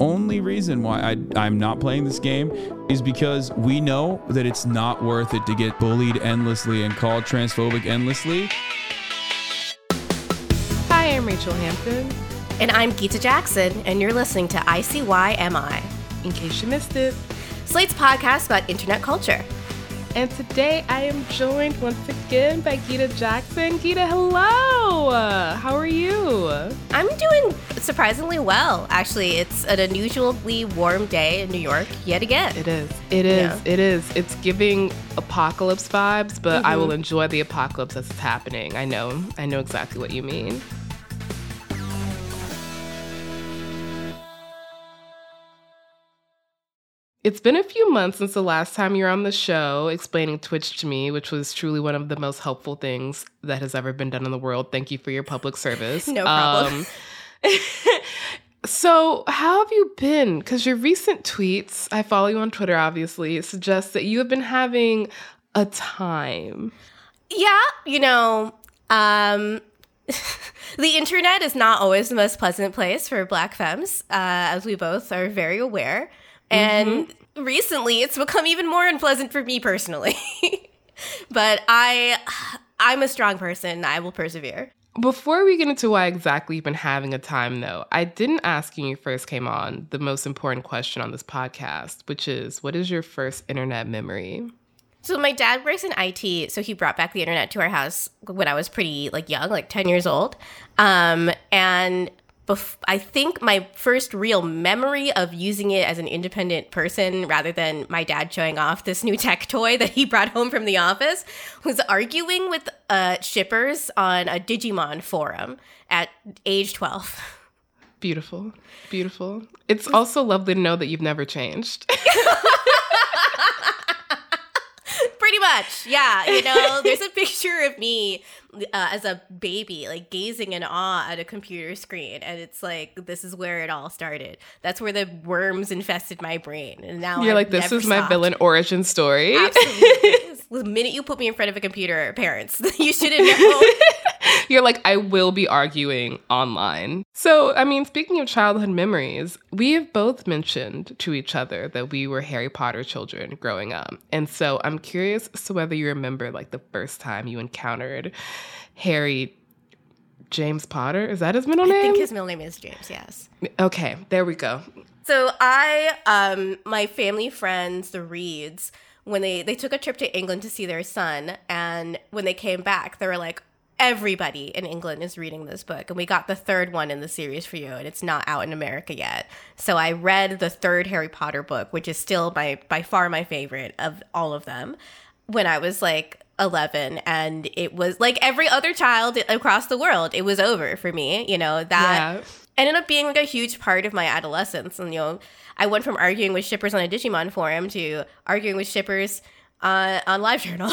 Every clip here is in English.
only reason why I, I'm not playing this game is because we know that it's not worth it to get bullied endlessly and called transphobic endlessly. Hi, I'm Rachel Hampton. And I'm Gita Jackson, and you're listening to ICYMI, In case you missed it. Slate's podcast about internet culture. And today I am joined once again by Gita Jackson. Gita, hello! How are you? I'm doing surprisingly well, actually. It's an unusually warm day in New York yet again. It is. It is. Yeah. It is. It's giving apocalypse vibes, but I mm-hmm. will enjoy the apocalypse as it's happening. I know. I know exactly what you mean. It's been a few months since the last time you were on the show explaining Twitch to me, which was truly one of the most helpful things that has ever been done in the world. Thank you for your public service. No problem. Um, so, how have you been? Because your recent tweets, I follow you on Twitter, obviously, suggest that you have been having a time. Yeah, you know, um, the internet is not always the most pleasant place for Black femmes, uh, as we both are very aware. And recently, it's become even more unpleasant for me personally. but I, I'm a strong person. I will persevere. Before we get into why exactly you've been having a time, though, I didn't ask you when you first came on the most important question on this podcast, which is what is your first internet memory? So my dad works in IT, so he brought back the internet to our house when I was pretty like young, like 10 years old. Um, and bef- I think my first real memory of using it as an independent person rather than my dad showing off this new tech toy that he brought home from the office was arguing with uh, shippers on a Digimon forum at age 12. Beautiful. Beautiful. It's also lovely to know that you've never changed. Much, yeah. You know, there's a picture of me uh, as a baby, like gazing in awe at a computer screen, and it's like this is where it all started. That's where the worms infested my brain, and now You're I've like, this is my stopped. villain origin story. Absolutely. the minute you put me in front of a computer, parents, you shouldn't know. You're like, I will be arguing online. So, I mean, speaking of childhood memories, we have both mentioned to each other that we were Harry Potter children growing up. And so I'm curious as to whether you remember like the first time you encountered Harry James Potter. Is that his middle name? I think his middle name is James. Yes. okay, there we go. So I, um, my family friends, the Reeds, when they they took a trip to England to see their son, and when they came back, they were like, everybody in England is reading this book, and we got the third one in the series for you, and it's not out in America yet. So I read the third Harry Potter book, which is still my by far my favorite of all of them, when I was like. 11 and it was like every other child across the world it was over for me you know that Yeah. ended up being like a huge part of my adolescence. And you know, I went from arguing with shippers on a Digimon forum to arguing with shippers uh, on LiveJournal.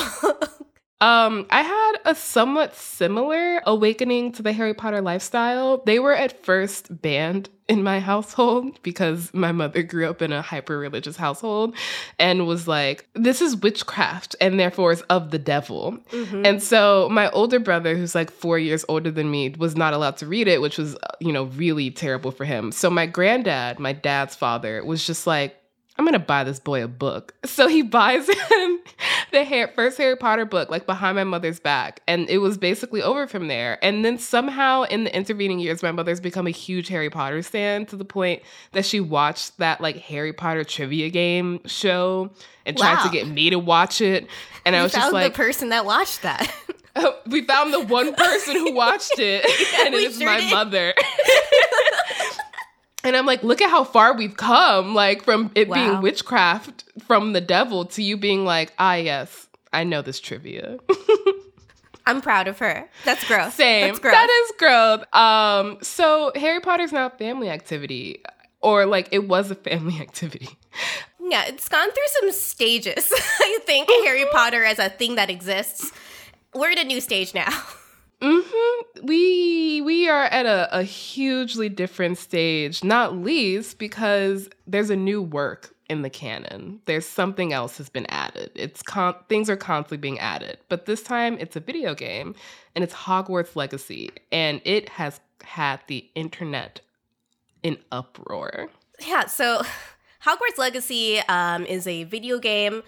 Um, I had a somewhat similar awakening to the Harry Potter lifestyle. They were at first banned in my household because my mother grew up in a hyper religious household and was like, this is witchcraft and therefore is of the devil. And so my older brother, who's like four years older than me, was not allowed to read it, which was, uh, you know, really terrible for him. So my granddad, my dad's father, was just like, I'm gonna buy this boy a book. So he buys him the Harry, first Harry Potter book, like behind my mother's back. And it was basically over from there. And then somehow in the intervening years, my mother's become a huge Harry Potter fan to the point that she watched that like Harry Potter trivia game show and wow. tried to get me to watch it. And you I was just like, the person that watched that. Oh, we found the one person who watched it, yeah, and it is sure my did. mother. and I'm like, look at how far we've come, like from it wow. being witchcraft from the devil to you being like, ah, yes, I know this trivia. I'm proud of her. That's growth. Same. That's growth. That is growth. Um, so Harry Potter's now a family activity, or like it was a family activity. Yeah, it's gone through some stages. I think Harry Potter as a thing that exists. We're at a new stage now. Mm-hmm. We we are at a, a hugely different stage, not least because there's a new work in the canon. There's something else has been added. It's con- things are constantly being added, but this time it's a video game, and it's Hogwarts Legacy, and it has had the internet in uproar. Yeah. So, Hogwarts Legacy um, is a video game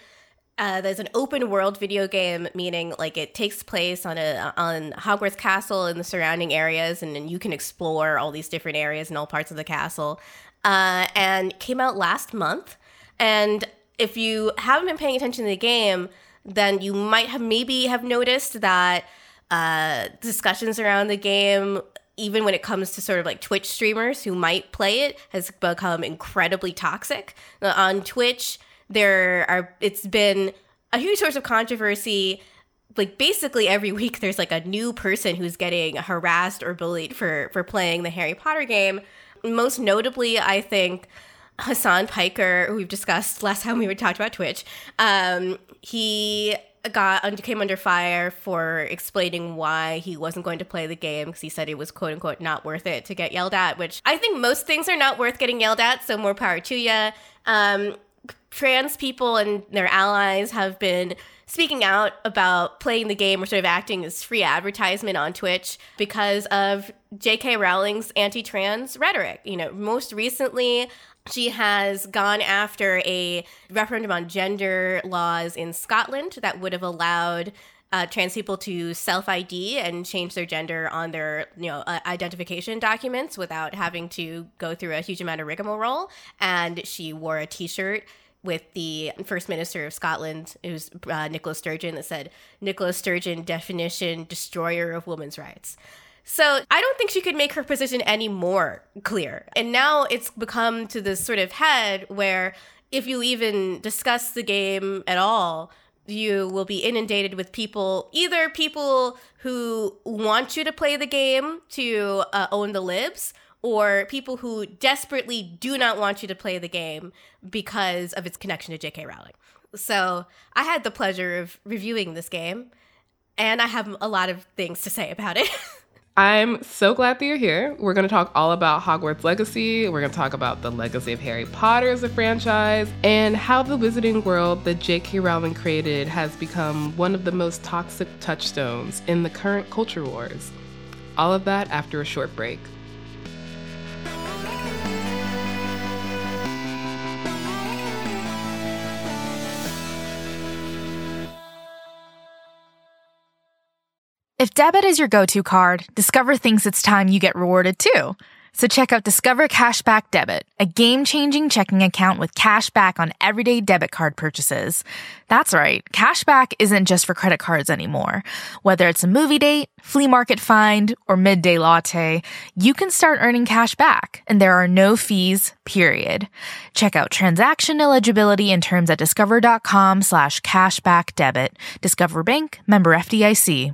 uh, there's an open world video game, meaning like it takes place on a on Hogwarts Castle and the surrounding areas, and, you can explore all these different areas and all parts of the castle. Uh, and came out last month. And if you haven't been paying attention to the game, then you might have maybe have noticed that uh, discussions around the game even when it comes to sort of like Twitch streamers who might play it, has become incredibly toxic. Uh, on Twitch, there are it's been a huge source of controversy like basically every week there's like a new person who's getting harassed or bullied for for playing the Harry Potter game. Most notably, I think Hasan Piker, who we've discussed last time we were talked about Twitch. Um, he got came under fire for explaining why he wasn't going to play the game because he said it was quote unquote not worth it to get yelled at. Which I think most things are not worth getting yelled at. So more power to you. Um, trans people and their allies have been speaking out about playing the game or sort of acting as free advertisement on Twitch because of J.K. Rowling's anti trans rhetoric. You know, most recently, she has gone after a referendum on gender laws in Scotland that would have allowed uh, trans people to self ID and change their gender on their you know uh, identification documents without having to go through a huge amount of rigmarole. And she wore a T-shirt with the First Minister of Scotland, was uh, Nicola Sturgeon, that said, Nicola Sturgeon, definition, destroyer of women's rights. So I don't think she could make her position any more clear. And now it's become to this sort of head where if you even discuss the game at all, you will be inundated with people, either people who want you to play the game to uh, own the libs, or people who desperately do not want you to play the game because of its connection to J.K. Rowling. So I had the pleasure of reviewing this game, and I have a lot of things to say about it. I'm so glad that you're here. We're going to talk all about Hogwarts Legacy. We're going to talk about the legacy of Harry Potter as a franchise and how the wizarding world that J.K. Rowling created has become one of the most toxic touchstones in the current culture wars. All of that after a short break. If debit is your go to card, Discover thinks it's time you get rewarded too. So check out Discover Cashback Debit, a game changing checking account with cash back on everyday debit card purchases. That's right, cashback isn't just for credit cards anymore. Whether it's a movie date, flea market find, or midday latte, you can start earning cash back, and there are no fees, period. Check out transaction eligibility and terms at discover.com slash cashback debit. Discover Bank, member FDIC.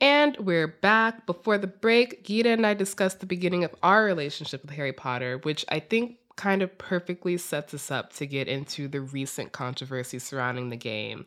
And we're back. Before the break, Gita and I discussed the beginning of our relationship with Harry Potter, which I think kind of perfectly sets us up to get into the recent controversy surrounding the game.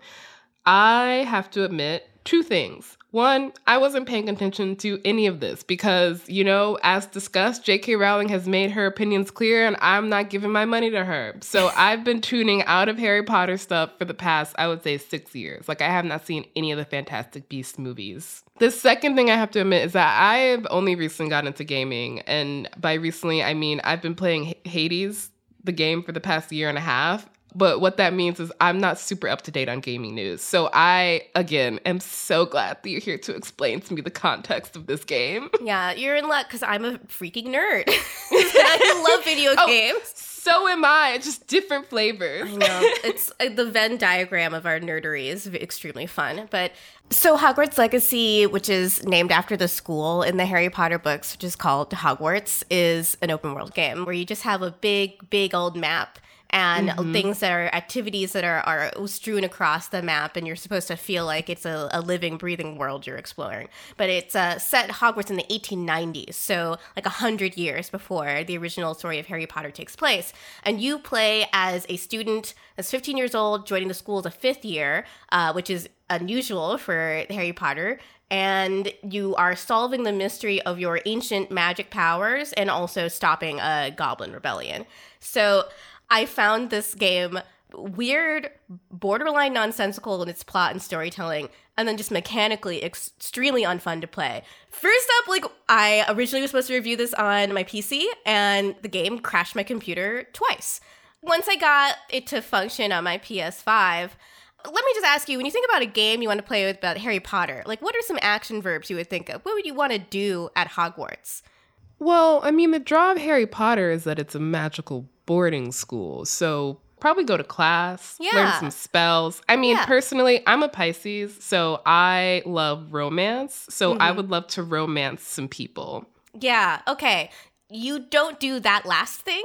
I have to admit two things. One, I wasn't paying attention to any of this because, you know, as discussed, J.K. Rowling has made her opinions clear and I'm not giving my money to her. So I've been tuning out of Harry Potter stuff for the past, I would say, six years. Like, I have not seen any of the Fantastic Beasts movies. The second thing I have to admit is that I have only recently gotten into gaming. And by recently, I mean I've been playing Hades, the game, for the past year and a half. But what that means is I'm not super up to date on gaming news. So I, again, am so glad that you're here to explain to me the context of this game. Yeah, you're in luck because I'm a freaking nerd. I love video Oh, games. So am I, just different flavors. I know. It's uh, the Venn diagram of our nerdery is extremely fun. But so Hogwarts Legacy, which is named after the school in the Harry Potter books, which is called Hogwarts, is an open world game where you just have a big, big old map and Mhm. things that are activities that are, are strewn across the map and you're supposed to feel like it's a, a living breathing world you're exploring. But it's uh, set hogwarts in the 1890s so like 100 years before the original story of harry potter takes place. And you play as a student that's 15 years old joining the school as a fifth year uh, which is unusual for harry potter. And you are solving the mystery of your ancient magic powers and also stopping a goblin rebellion. So I found this game weird, borderline nonsensical in its plot and storytelling, and then just mechanically ex- extremely unfun to play. First up, like I originally was supposed to review this on my PC, and the game crashed my computer twice. Once I got it to function on my PS5, let me just ask you when you think about a game you want to play with about Harry Potter, like what are some action verbs you would think of? What would you want to do at Hogwarts? Well, I mean, the draw of Harry Potter is that it's a magical boarding school. So probably go to class, learn some spells. I mean, Yeah. personally, I'm a Pisces, so I love romance. So I Mhm. would love to romance some people. Yeah, okay. You don't do that last thing.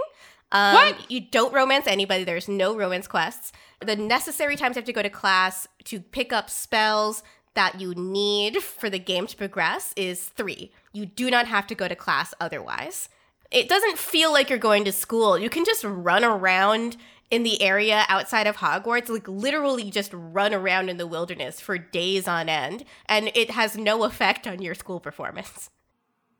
Um, What? You don't romance anybody. There's no romance quests. The necessary times you have to go to class to pick up spells that you need for the game to progress is three. You do not have to go to class otherwise. It doesn't feel like you're going to school. You can just run around in the area outside of Hogwarts, like literally just run around in the wilderness for days on end, and it has no effect on your school performance.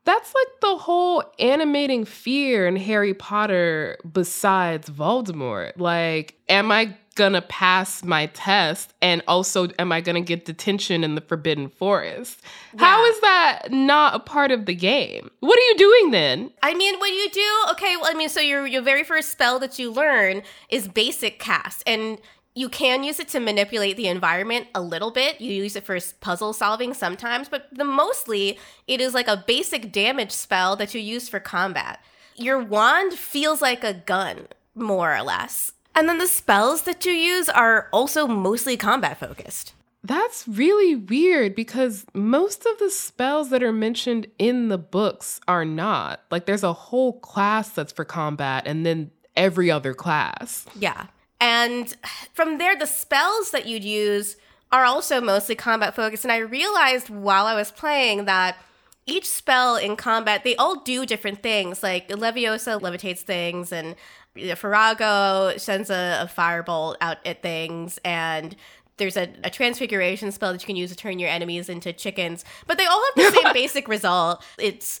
That's like the whole animating fear in Harry Potter besides Voldemort. Like, am I gonna pass my test? And also, am I gonna get detention in the Forbidden Forest? How is that not a part of the game? What are you doing then? I mean, what you do, okay, well, I mean, so your your very first spell that you learn is basic cast, and you can use it to manipulate the environment a little bit. You use it for puzzle solving sometimes, but the mostly it is like a basic damage spell that you use for combat. Your wand feels like a gun, more or less. And then the spells that you use are also mostly combat focused. That's really weird because most of the spells that are mentioned in the books are not. Like, there's a whole class that's for combat, and then every other class. Yeah. And from there, the spells that you'd use are also mostly combat focused. And I realized while I was playing that each spell in combat, they all do different things. Like Leviosa levitates things, and Farago sends a, a firebolt out at things, and there's a, a transfiguration spell that you can use to turn your enemies into chickens. But they all have the same basic result. It's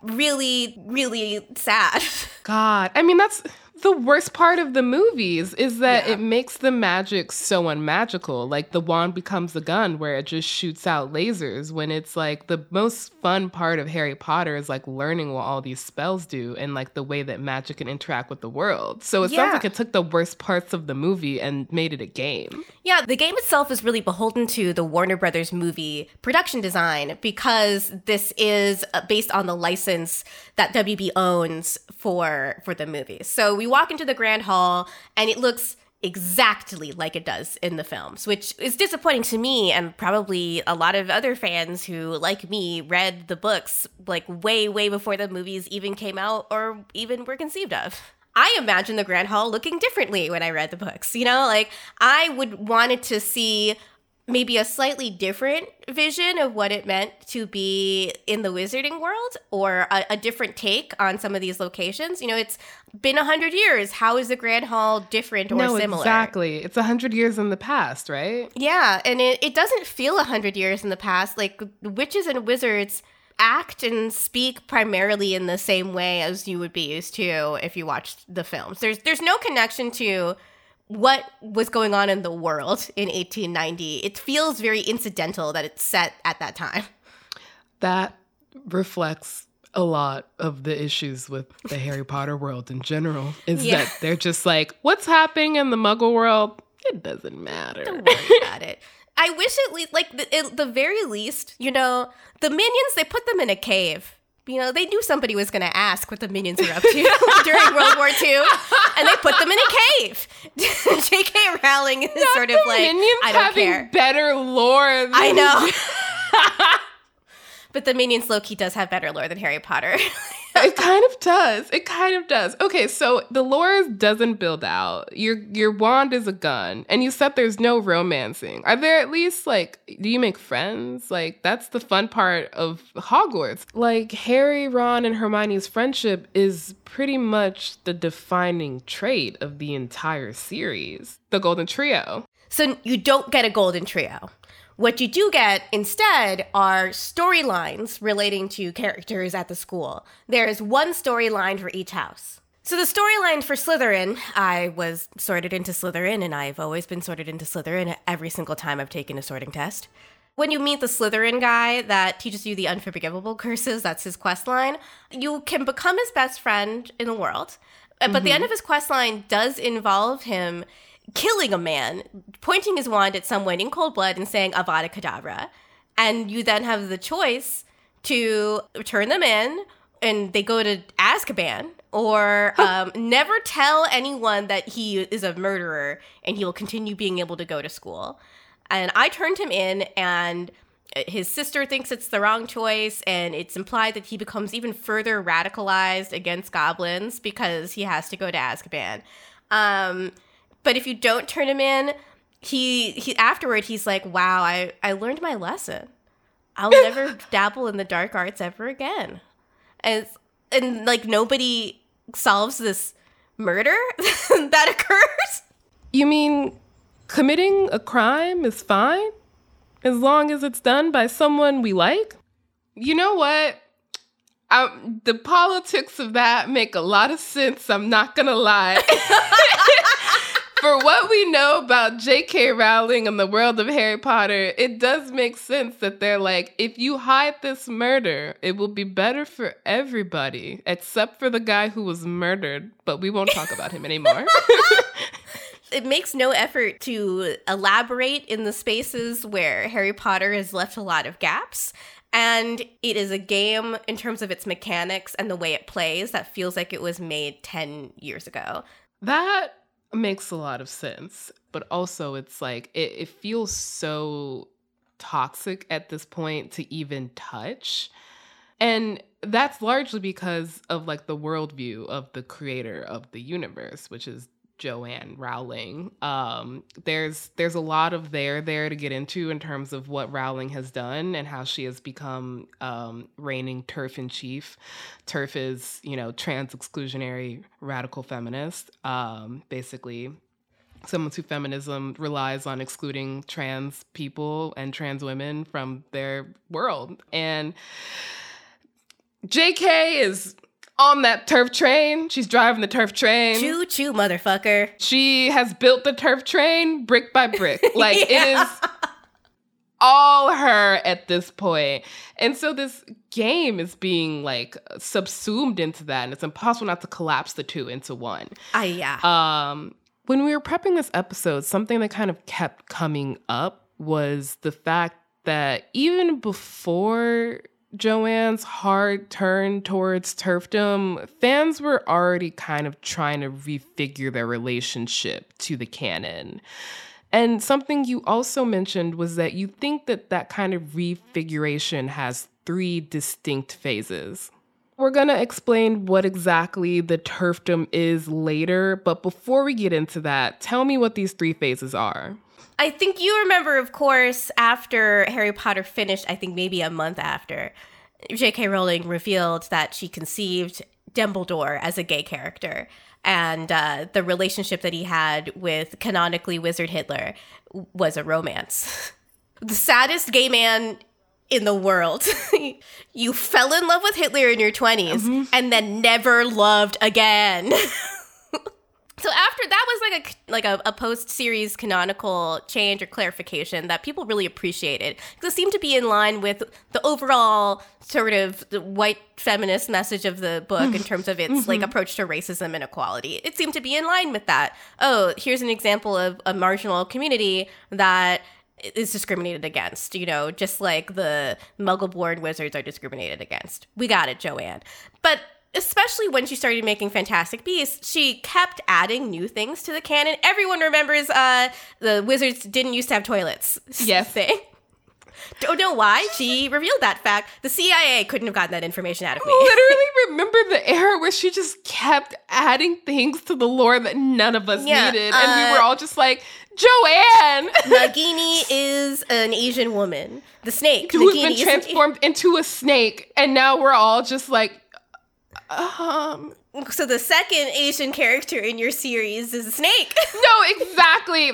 really, really sad. God, I mean, that's the worst part of the movies is that it makes the magic so unmagical. Like the wand becomes a gun where it just shoots out lasers when it's like the most fun part of Harry Potter is like learning what all these spells do and like the way that magic can interact with the world. So it Yeah. sounds like it took the worst parts of the movie and made it a game. Yeah, the game itself is really beholden to the Warner Brothers movie production design because this is uh, based on the license that WB owns for for the movie. So we walk into the Grand Hall and it looks exactly like it does in the films, which is disappointing to me and probably a lot of other fans who, like me, read the books like way, way before the movies even came out or even were conceived of. I imagine the Grand Hall looking differently when I read the books. You know, like I would wanted to see maybe a slightly different vision of what it meant to be in the wizarding world or a, a different take on some of these locations. You know, it's been a hundred years. How is the Grand Hall different or no, similar? exactly. It's a hundred years in the past, right? Yeah, and it, it doesn't feel a hundred years in the past. Like witches and wizards act and speak primarily in the same way as you would be used to if you watched the films. There's there's no connection to what was going on in the world in 1890. It feels very incidental that it's set at that time. That reflects a lot of the issues with the Harry Potter world in general is Yeah. that they're just like, what's happening in the muggle world? It doesn't matter. Don't worry about it. I wish at least, like, the, at the very least, you know, the minions, they put them in a cave. You know, they knew somebody was going to ask what the minions were up to during World War II, and they put them in a cave. J.K. Rowling is sort of like, I don't having care. better lore. Than I know. but the minions lowkey does have better lore than Harry Potter. it kind of does. It kind of does. Okay, so the lore doesn't build out. Your your wand is a gun, and you said there's no romancing. Are there at least like do you make friends? Like that's the fun part of Hogwarts. Like Harry, Ron, and Hermione's friendship is pretty much the defining trait of the entire series. The Golden Trio. So you don't get a golden trio. What you do get instead are storylines relating to characters at the school. There is one storyline for each house. So the storyline for Slytherin, I was sorted into Slytherin, and I've always been sorted into Slytherin every single time I've taken a sorting test. When you meet the Slytherin guy that teaches you the unforgivable curses, that's his quest line, you can become his best friend in the world. But the end mm-hmm. of his quest line does involve him killing a man, pointing his wand at someone in cold blood and saying Avada Kedavra. And you then have the choice to turn them in and they go to Azkaban or um, never tell anyone that he is a murderer and he will continue being able to go to school. And I turned him in and his sister thinks it's the wrong choice and it's implied that he becomes even further radicalized against goblins because he has to go to Azkaban. Um, but if you don't turn him in, he he afterward he's like, "Wow, I I learned my lesson. I'll never dabble in the dark arts ever again." And and like nobody solves this murder that occurs. You mean committing a crime is fine as long as it's done by someone we like? You know what? Um, the politics of that make a lot of sense. I'm not gonna lie. For what we know about J.K. Rowling and the world of Harry Potter, it does make sense that they're like, if you hide this murder, it will be better for everybody, except for the guy who was murdered. But we won't talk about him anymore. it makes no effort to elaborate in the spaces where Harry Potter has left a lot of gaps. And it is a game in terms of its mechanics and the way it plays that feels like it was made 10 years ago. That makes a lot of sense. But also, it's like, it, it feels so toxic at this point to even touch. And that's largely because of like the worldview of the creator of the universe, which is Joanne Rowling. Um, there's there's a lot of there there to get into in terms of what Rowling has done and how she has become um, reigning TERF in chief. TERF is you know trans exclusionary radical feminist, um, basically. Someone who feminism relies on excluding trans people and trans women from their world. And JK is on that TERF train. She's driving the TERF train. Choo choo, motherfucker. She has built the TERF train brick by brick. Like it Yeah. is all her at this point. And so this game is being like subsumed into that and it's impossible not to collapse the two into one. Ah, yeah. Um, when we were prepping this episode, something that kind of kept coming up was the fact that even before Joanne's hard turn towards turfdom, fans were already kind of trying to refigure their relationship to the canon. And something you also mentioned was that you think that that kind of refiguration has three distinct phases. We're going to explain what exactly the turfdom is later, but before we get into that, tell me what these three phases are. I think you remember, of course, after Harry Potter finished, I think maybe a month after, J.K. Rowling revealed that she conceived Dumbledore as a gay character. And uh, the relationship that he had with canonically Wizard Hitler was a romance. the saddest gay man in the world. you fell in love with Hitler in your 20s mm-hmm. and then never loved again. So after that was like a like a, a post series canonical change or clarification that people really appreciated because it seemed to be in line with the overall sort of the white feminist message of the book in terms of its mm-hmm. like approach to racism and equality. It seemed to be in line with that. Oh, here's an example of a marginal community that is discriminated against, you know, just like the muggle born wizards are discriminated against. We got it, Joanne. But especially when she started making Fantastic Beasts, she kept adding new things to the canon. Everyone remembers uh, the wizards didn't used to have toilets. Yes. Thing. Don't know why she revealed that fact. The CIA couldn't have gotten that information out of me. Literally remember the era where she just kept adding things to the lore that none of us yeah, needed. Uh, and we were uh, all just like, Joanne! Nagini is an Asian woman. The snake. Who's Nagini been transformed into a snake. And now we're all just like, um. So the second Asian character in your series is a snake. no, exactly.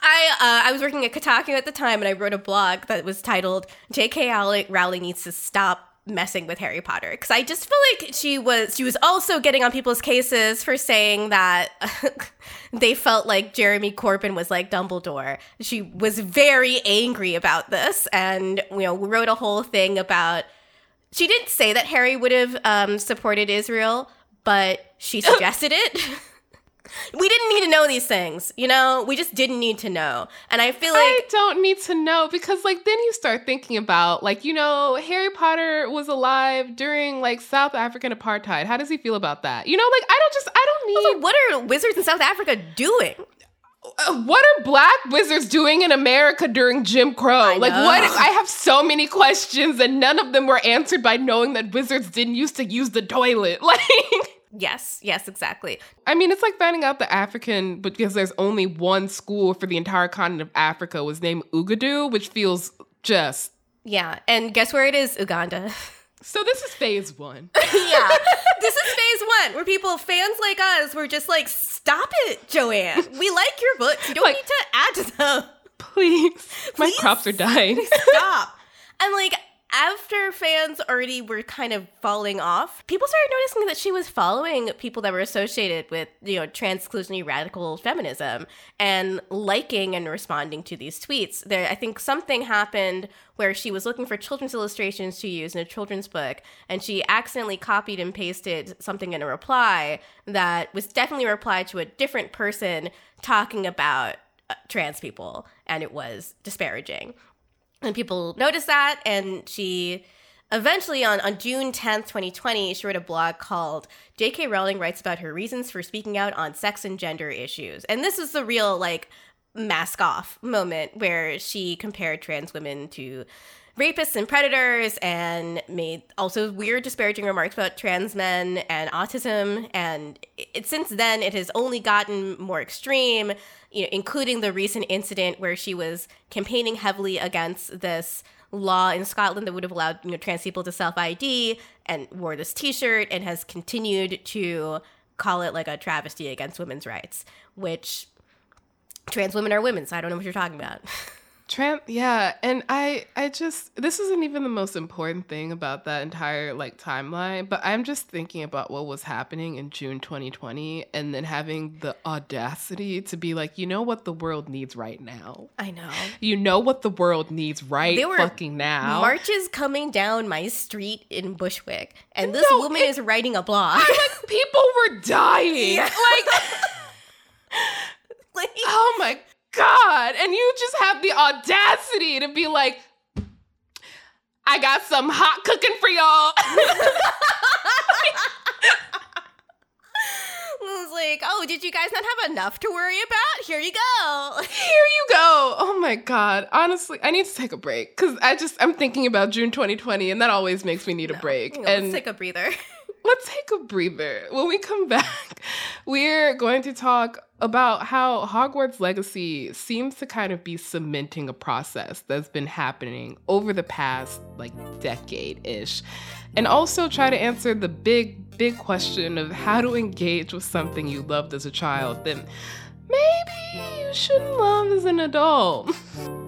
I uh, I was working at Kotaku at the time, and I wrote a blog that was titled "J.K. Rowling needs to stop messing with Harry Potter because I just feel like she was she was also getting on people's cases for saying that they felt like Jeremy Corbyn was like Dumbledore. She was very angry about this, and you know we wrote a whole thing about she didn't say that Harry would have um, supported Israel, but she suggested it. we didn't need to know these things, you know? We just didn't need to know. And I feel like I don't need to know because like then you start thinking about like, you know, Harry Potter was alive during like South African apartheid. How does he feel about that? You know, like I don't just I don't need also, what are wizards in South Africa doing? Uh, what are black wizards doing in America during Jim Crow? Like, what? I have so many questions, and none of them were answered by knowing that wizards didn't used to use the toilet. Like, yes, yes, exactly. I mean, it's like finding out the African, because there's only one school for the entire continent of Africa, was named Uagadou, which feels just. Yeah, and guess where it is? Uganda. So this is phase one. yeah, this is phase one, where people, fans like us, were just like, "Stop it, Joanne. We like your books. You don't like, need to add to them. Please, please my crops are dying. Stop." And like, after fans already were kind of falling off, people started noticing that she was following people that were associated with, you know, trans-exclusionary radical feminism and liking and responding to these tweets. There, I think something happened where she was looking for children's illustrations to use in a children's book, and she accidentally copied and pasted something in a reply that was definitely a reply to a different person talking about uh, trans people, and it was disparaging. And people noticed that, and she eventually on, on June 10th, 2020, she wrote a blog called J.K. Rowling Writes About Her Reasons for Speaking Out on Sex and Gender Issues. And this is the real, like, mask off moment where she compared trans women to rapists and predators and made also weird disparaging remarks about trans men and autism and it, since then it has only gotten more extreme you know, including the recent incident where she was campaigning heavily against this law in Scotland that would have allowed you know trans people to self ID and wore this T-shirt and has continued to call it like a travesty against women's rights, which trans women are women, so I don't know what you're talking about. Trans, yeah, and I, I just this isn't even the most important thing about that entire like timeline, but I'm just thinking about what was happening in June 2020, and then having the audacity to be like, you know what the world needs right now. I know. You know what the world needs right there were fucking now. Marches coming down my street in Bushwick, and this no, woman it, is writing a blog. like people were dying. Yeah. Like. like, oh my God. And you just have the audacity to be like, I got some hot cooking for y'all. I was like, "Oh, did you guys not have enough to worry about? Here you go." Here you go. Oh my god. Honestly, I need to take a break cuz I just I'm thinking about June 2020 and that always makes me need a break. Know, and let's take a breather. let's take a breather. When we come back, we're going to talk about how Hogwarts Legacy seems to kind of be cementing a process that's been happening over the past like decade ish. And also try to answer the big, big question of how to engage with something you loved as a child that maybe you shouldn't love as an adult.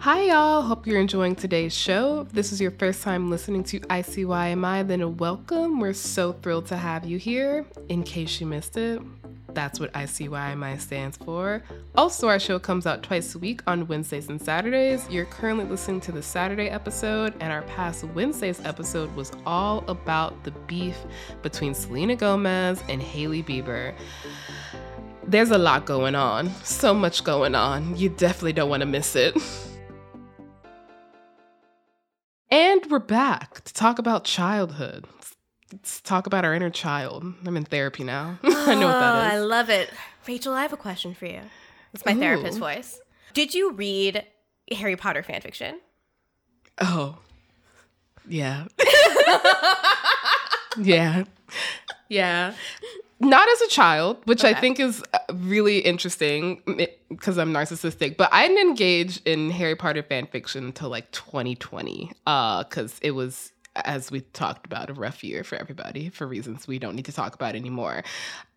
Hi, y'all. Hope you're enjoying today's show. If this is your first time listening to ICYMI, then welcome. We're so thrilled to have you here. In case you missed it, that's what ICYMI stands for. Also, our show comes out twice a week on Wednesdays and Saturdays. You're currently listening to the Saturday episode, and our past Wednesday's episode was all about the beef between Selena Gomez and Hailey Bieber. There's a lot going on, so much going on. You definitely don't want to miss it. And we're back to talk about childhood. Let's talk about our inner child. I'm in therapy now. I know what Oh, that I love it. Rachel, I have a question for you. It's my therapist voice. Did you read Harry Potter fanfiction? Oh. Yeah. yeah. Yeah. Not as a child, which I think is uh, really interesting because I'm narcissistic, but I didn't engage in Harry Potter fan fiction until like 2020 because it was, as we talked about, a rough year for everybody for reasons we don't need to talk about anymore.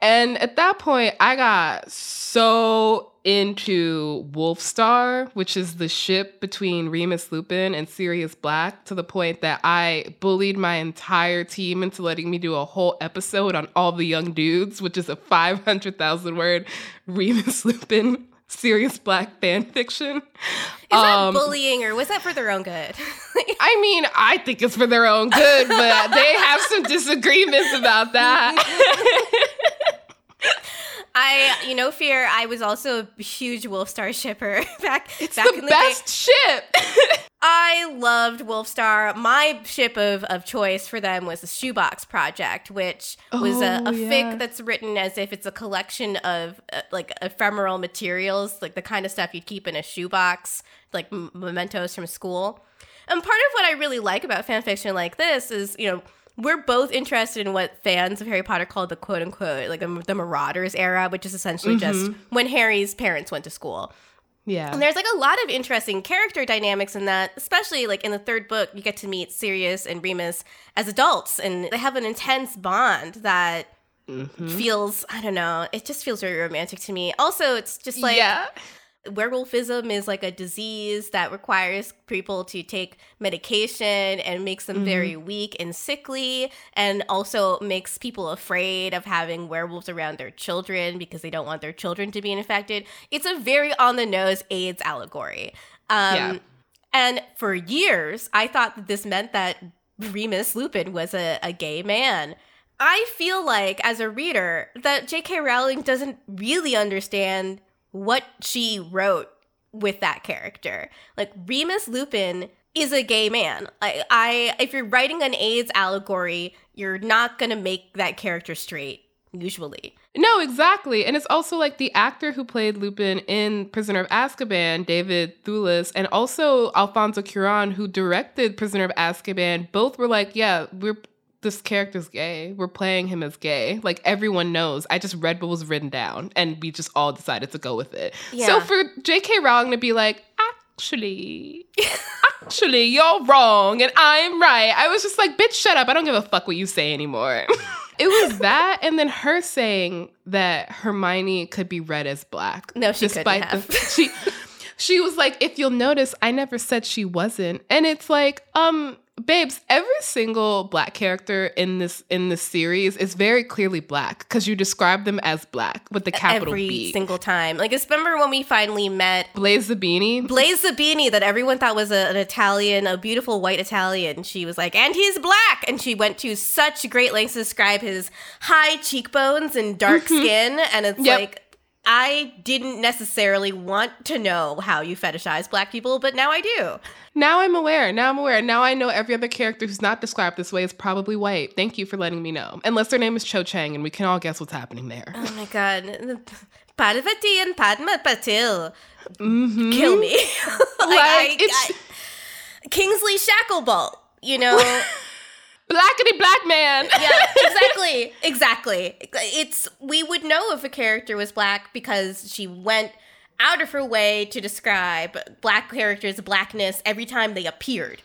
And at that point, I got so into Wolfstar, which is the ship between Remus Lupin and Sirius Black, to the point that I bullied my entire team into letting me do a whole episode on all the young dudes, which is a 500,000 word Remus Lupin Sirius Black fan fiction. Is that um, bullying or was that for their own good? I mean, I think it's for their own good, but they have some disagreements about that. I, you know, fear. I was also a huge Wolfstar shipper back It's back the in the best day. ship. I loved Wolfstar. My ship of, of choice for them was the Shoebox Project, which was a, Oh, a yeah. fic that's written as if it's a collection of uh, like ephemeral materials, like the kind of stuff you'd keep in a shoebox, like m- mementos from school. And part of what I really like about fan fiction like this is, you know, we're both interested in what fans of Harry Potter call the quote unquote like the, the Marauders era, which is essentially just mm-hmm. when Harry's parents went to school. Yeah. And there's like a lot of interesting character dynamics in that, especially like in the third book, you get to meet Sirius and Remus as adults, and they have an intense bond that mm-hmm. feels, I don't know, it just feels very romantic to me. Also, it's just like yeah. Werewolfism is like a disease that requires people to take medication and makes them very weak and sickly and also makes people afraid of having werewolves around their children because they don't want their children to be infected it's a very on the nose aids allegory um, Yeah. and for years i thought that this meant that remus lupin was a, a gay man I feel like as a reader that J.K. Rowling doesn't really understand what she wrote with that character. Like Remus Lupin is a gay man. I, I if you're writing an AIDS allegory, you're not gonna make that character straight usually. No, exactly. And it's also like the actor who played Lupin in Prisoner of Azkaban, David Thewlis, and also Alfonso Cuaron, who directed Prisoner of Azkaban, both were like, yeah, we're this character's gay. We're playing him as gay. Like everyone knows. I just read what was written down and we just all decided to go with it. Yeah. So for J.K. Rowling to be like, actually, actually, you're wrong and I'm right. I was just like, bitch, shut up. I don't give a fuck what you say anymore. it was that and then her saying that Hermione could be read as black. No, she couldn't despite have. the she she was like, if you'll notice, I never said she wasn't. And it's like, um, babes, every single black character in this in this series is very clearly black because you describe them as black with the capital Every B. single time. Like, I remember when we finally met Blaise Zabini. Blaze the Beanie that everyone thought was a, an Italian, a beautiful white Italian. She was like, and he's black. And she went to such great lengths to describe his high cheekbones and dark mm-hmm. skin. And it's Yep. like, I didn't necessarily want to know how you fetishize black people, but now I do. Now I'm aware. Now I'm aware. Now I know every other character who's not described this way is probably white. Thank you for letting me know. Unless their name is Cho Chang and we can all guess what's happening there. Oh my god. Parvati and Padma Patil. Mhm. Kill me. like, Like, I, it's- I- Kingsley Shacklebolt, you know? Blackity black man. yeah, exactly. Exactly. It's we would know if a character was black because she went out of her way to describe black characters' blackness every time they appeared.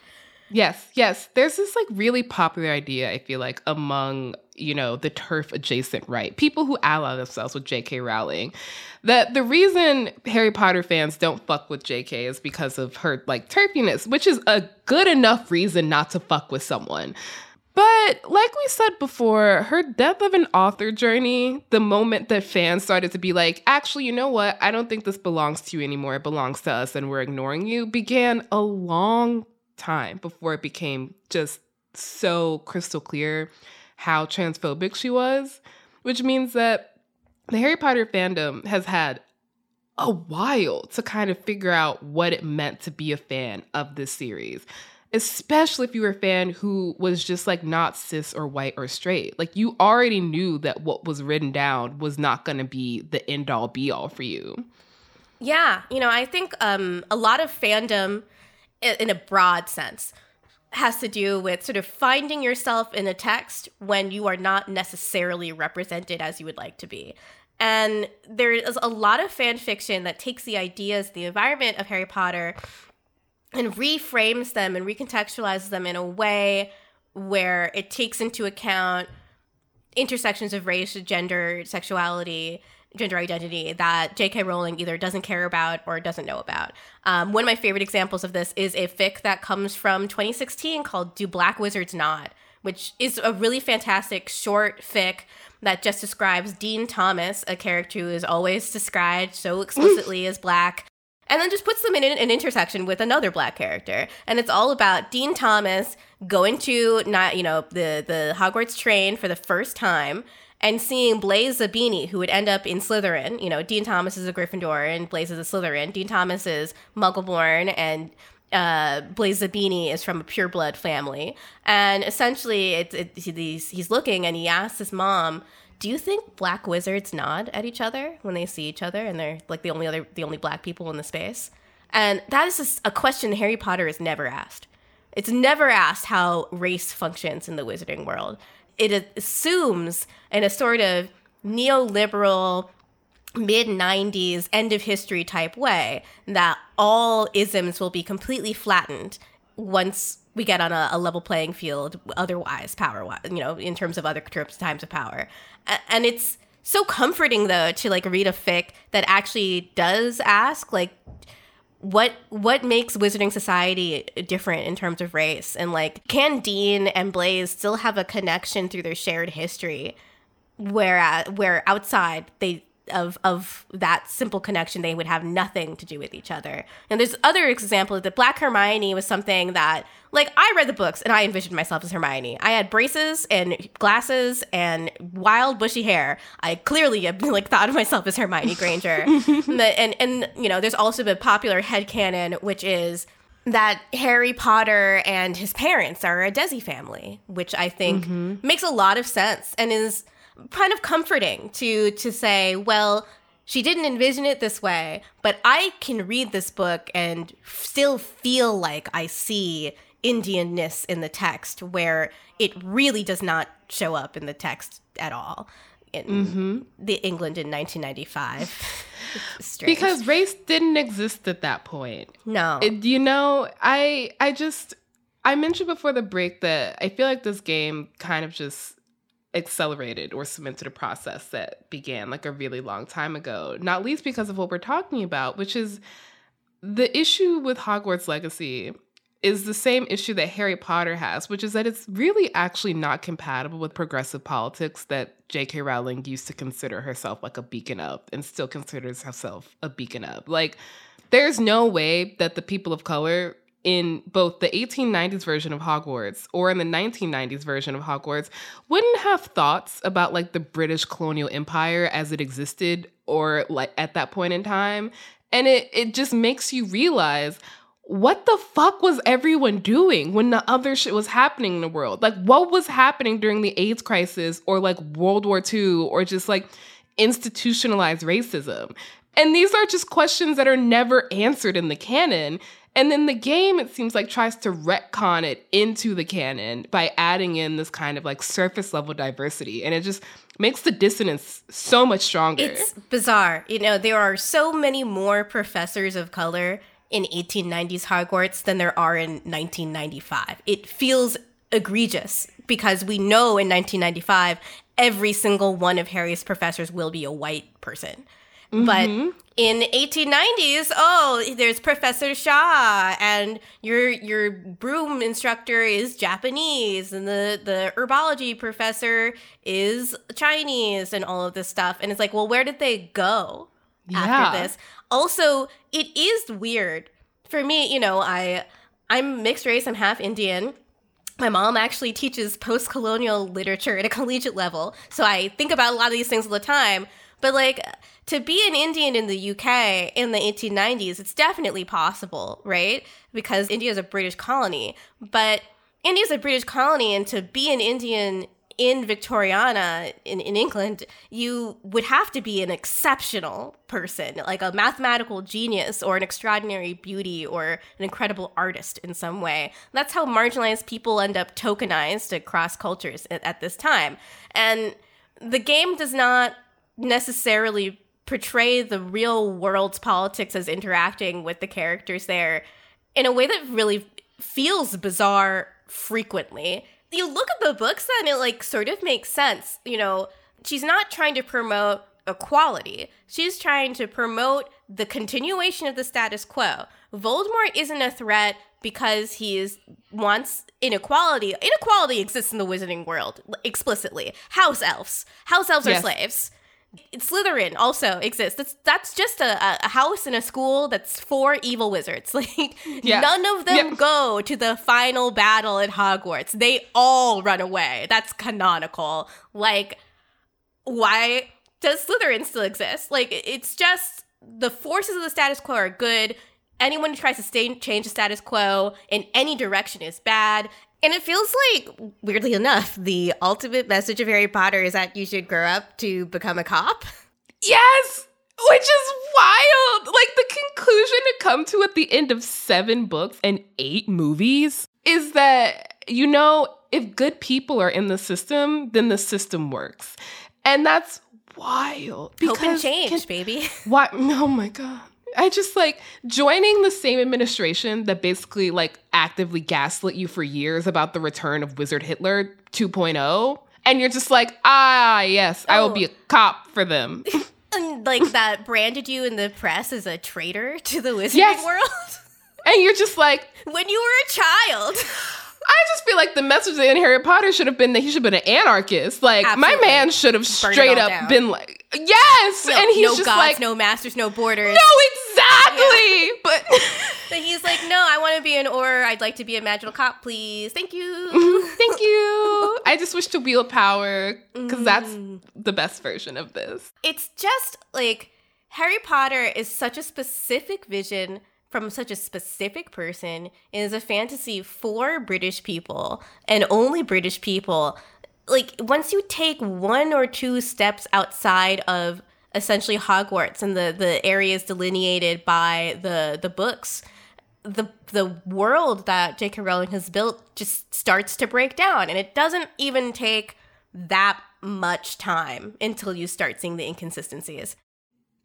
Yes, yes. There's this like really popular idea, I feel like, among, you know, the TERF adjacent right, people who ally themselves with J.K. Rowling, that the reason Harry Potter fans don't fuck with J.K. is because of her like turfiness, which is a good enough reason not to fuck with someone. But like we said before, her death of an author journey, the moment that fans started to be like, actually, you know what? I don't think this belongs to you anymore. It belongs to us and we're ignoring you, began a long time before it became just so crystal clear how transphobic she was, which means that the Harry Potter fandom has had a while to kind of figure out what it meant to be a fan of this series. Especially if you were a fan who was just like not cis or white or straight. Like you already knew that what was written down was not going to be the end all be all for you. Yeah, you know, I think um, a lot of fandom, in a broad sense, has to do with sort of finding yourself in a text when you are not necessarily represented as you would like to be. And there is a lot of fan fiction that takes the ideas, the environment of Harry Potter, and reframes them and recontextualizes them in a way where it takes into account intersections of race, gender, sexuality, gender identity that J.K. Rowling either doesn't care about or doesn't know about. Um, one of my favorite examples of this is a fic that comes from 2016 called "Do Black Wizards Nod? which is a really fantastic short fic that just describes Dean Thomas, a character who is always described so explicitly as black, and then just puts them in an, intersection with another black character. And it's all about dean thomas going to not you know the the hogwarts train for the first time and seeing blaise zabini who would end up in slytherin. You know dean thomas is a gryffindor and blaise is a slytherin. Dean thomas is muggleborn and uh, Blaise Zabini is from a pureblood family, and essentially, it's it, he's he's looking and he asks his mom, "Do you think black wizards nod at each other when they see each other, and they're like the only other the only black people in the space?" And that is a question Harry Potter is never asked. It's never asked how race functions in the wizarding world. It assumes in a sort of neoliberal mid 90s end of history type way that all isms will be completely flattened once we get on a, a level playing field otherwise power wise you know in terms of other terms times of power. A- and it's so comforting though to like read a fic that actually does ask like what what makes wizarding society different in terms of race? And like can dean and blaise still have a connection through their shared history where uh, where outside they of of that simple connection they would have nothing to do with each other. And there's other examples that black hermione was something that like i read the books and i envisioned myself as hermione. I had braces and glasses and wild bushy hair. I clearly like thought of myself as hermione granger. And, and and you know there's also the popular headcanon which is that Harry Potter and his parents are a Desi family, which I think mm-hmm. makes a lot of sense and is kind of comforting to to say, well, she didn't envision it this way, but I can read this book and still feel like I see Indianness in the text where it really does not show up in the text at all in Mm-hmm. the England in 1995. Because race didn't exist at that point. no, It- you know, I I just I mentioned before the break that I feel like this game kind of just accelerated or cemented a process that began like a really long time ago. Not least because of what we're talking about, which is the issue with Hogwarts Legacy is the same issue that Harry Potter has, which is that it's really actually not compatible with progressive politics that J.K. Rowling used to consider herself like a beacon of and still considers herself a beacon of. Like, there's no way that the people of color in both the 1890s version of Hogwarts or in the 1990s version of Hogwarts wouldn't have thoughts about like the British colonial empire as it existed or like at that point in time. And it it just makes you realize what the fuck was everyone doing when the other shit was happening in the world? Like, what was happening during the AIDS crisis or like World War II or just like institutionalized racism? And these are just questions that are never answered in the canon. And then the game, it seems like, tries to retcon it into the canon by adding in this kind of like surface level diversity. And it just makes the dissonance so much stronger. It's bizarre. You know, there are so many more professors of color in 1890s Hogwarts than there are in 1995. It feels egregious because we know in 1995 every single one of Harry's professors will be a white person. But mm-hmm. in 1890s, oh, there's Professor Shaw, and your your broom instructor is Japanese, and the the herbology professor is Chinese, and all of this stuff. And it's like, well, where did they go Yeah. after this? Also, it is weird for me. You know, I I'm mixed race. I'm half Indian. My mom actually teaches post colonial literature at a collegiate level. So I think about a lot of these things all the time. But like to be an Indian in the UK in the 1890s, it's definitely possible, right? Because India is a British colony. But India is a British colony, and to be an Indian in Victoriana in, in England, you would have to be an exceptional person, like a mathematical genius or an extraordinary beauty or an incredible artist in some way. That's how marginalized people end up tokenized across cultures at, at this time. And the game does not necessarily portray the real world's politics as interacting with the characters there in a way that really feels bizarre frequently. You look at the books and it like sort of makes sense. You know, she's not trying to promote equality. She's trying to promote the continuation of the status quo. Voldemort isn't a threat because he is wants inequality. Inequality exists in the wizarding world explicitly. House elves. House elves are slaves. Slytherin also exists. That's that's just a, a- house in a school that's for evil wizards. Like Yeah. none of them Yeah. go to the final battle at Hogwarts. They all run away. That's canonical. Like why does Slytherin still exist? Like it's just the forces of the status quo are good. Anyone who tries to stay, change the status quo in any direction is bad. And it feels like, weirdly enough, the ultimate message of Harry Potter is that you should grow up to become a cop. Yes, which is wild. Like the conclusion to come to at the end of seven books and eight movies is that, you know, if good people are in the system, then the system works. And that's wild. Hope and change, can- baby. Why? Oh my God. I just like joining the same administration that basically like actively gaslit you for years about the return of Wizard Hitler 2.0. And you're just like, ah, yes, I will Oh. be a cop for them. And like that branded you in the press as a traitor to the wizarding Yes. world and you're just like, when you were a child. I just feel like the message in Harry Potter should have been that he should have been an anarchist. Like, my man should have Burn straight up down. been like, yes! No, and he's no just gods, like, no masters, no borders. no, exactly! But. But he's like, no, I want to be an or. I'd like to be a magical cop, please. Thank you. Thank you. I just wish to wield power because that's Mm. the best version of this. it's just like Harry Potter is such a specific vision from such a specific person. It is a fantasy for British people and only British people. Like once you take one or two steps outside of essentially Hogwarts and the the areas delineated by the the books, the the world that J.K. Rowling has built just starts to break down, and it doesn't even take that much time until you start seeing the inconsistencies.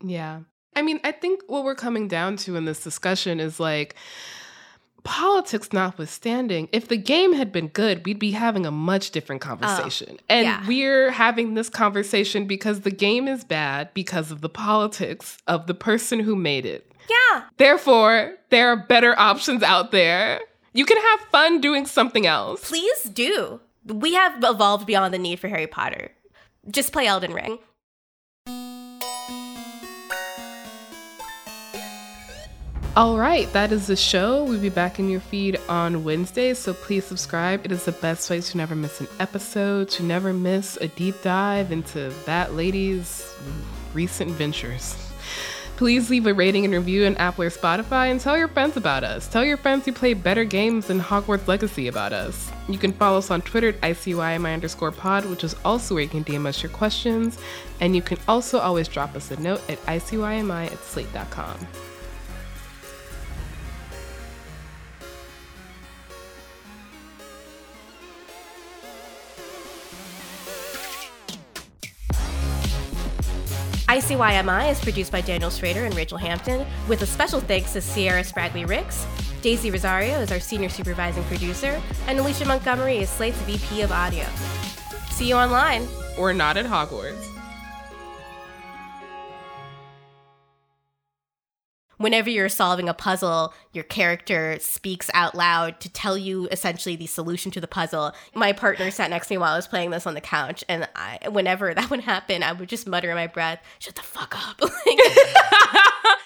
Yeah. I mean, I think what we're coming down to in this discussion is like politics notwithstanding, if the game had been good, we'd be having a much different oh, conversation. and yeah. we're having this conversation because the game is bad because of the politics of the person who made it. Yeah. Therefore, there are better options out there. You can have fun doing something else. Please do. We have evolved beyond the need for Harry Potter. Just play Elden Ring. All right, that is the show. We'll be back in your feed on Wednesday, so please subscribe. It is the best way to never miss an episode, to never miss a deep dive into that lady's recent ventures. Please leave a rating and review on Apple or Spotify and tell your friends about us. Tell your friends who play better games than Hogwarts Legacy about us. You can follow us on Twitter at ICYMI underscore pod, which is also where you can DM us your questions. And you can also always drop us a note at ICYMI at slate.com. ICYMI is produced by Daniel Schrader and Rachel Hampton, with a special thanks to Sierra Spragley Ricks. Daisy Rosario is our senior supervising producer, and Alicia Montgomery is Slate's VP of audio. See you online. Or not at Hogwarts. Whenever you're solving a puzzle, your character speaks out loud to tell you essentially the solution to the puzzle. My partner sat next to me while I was playing this on the couch, and I, whenever that would happen, I would just mutter in my breath, "Shut the fuck up!"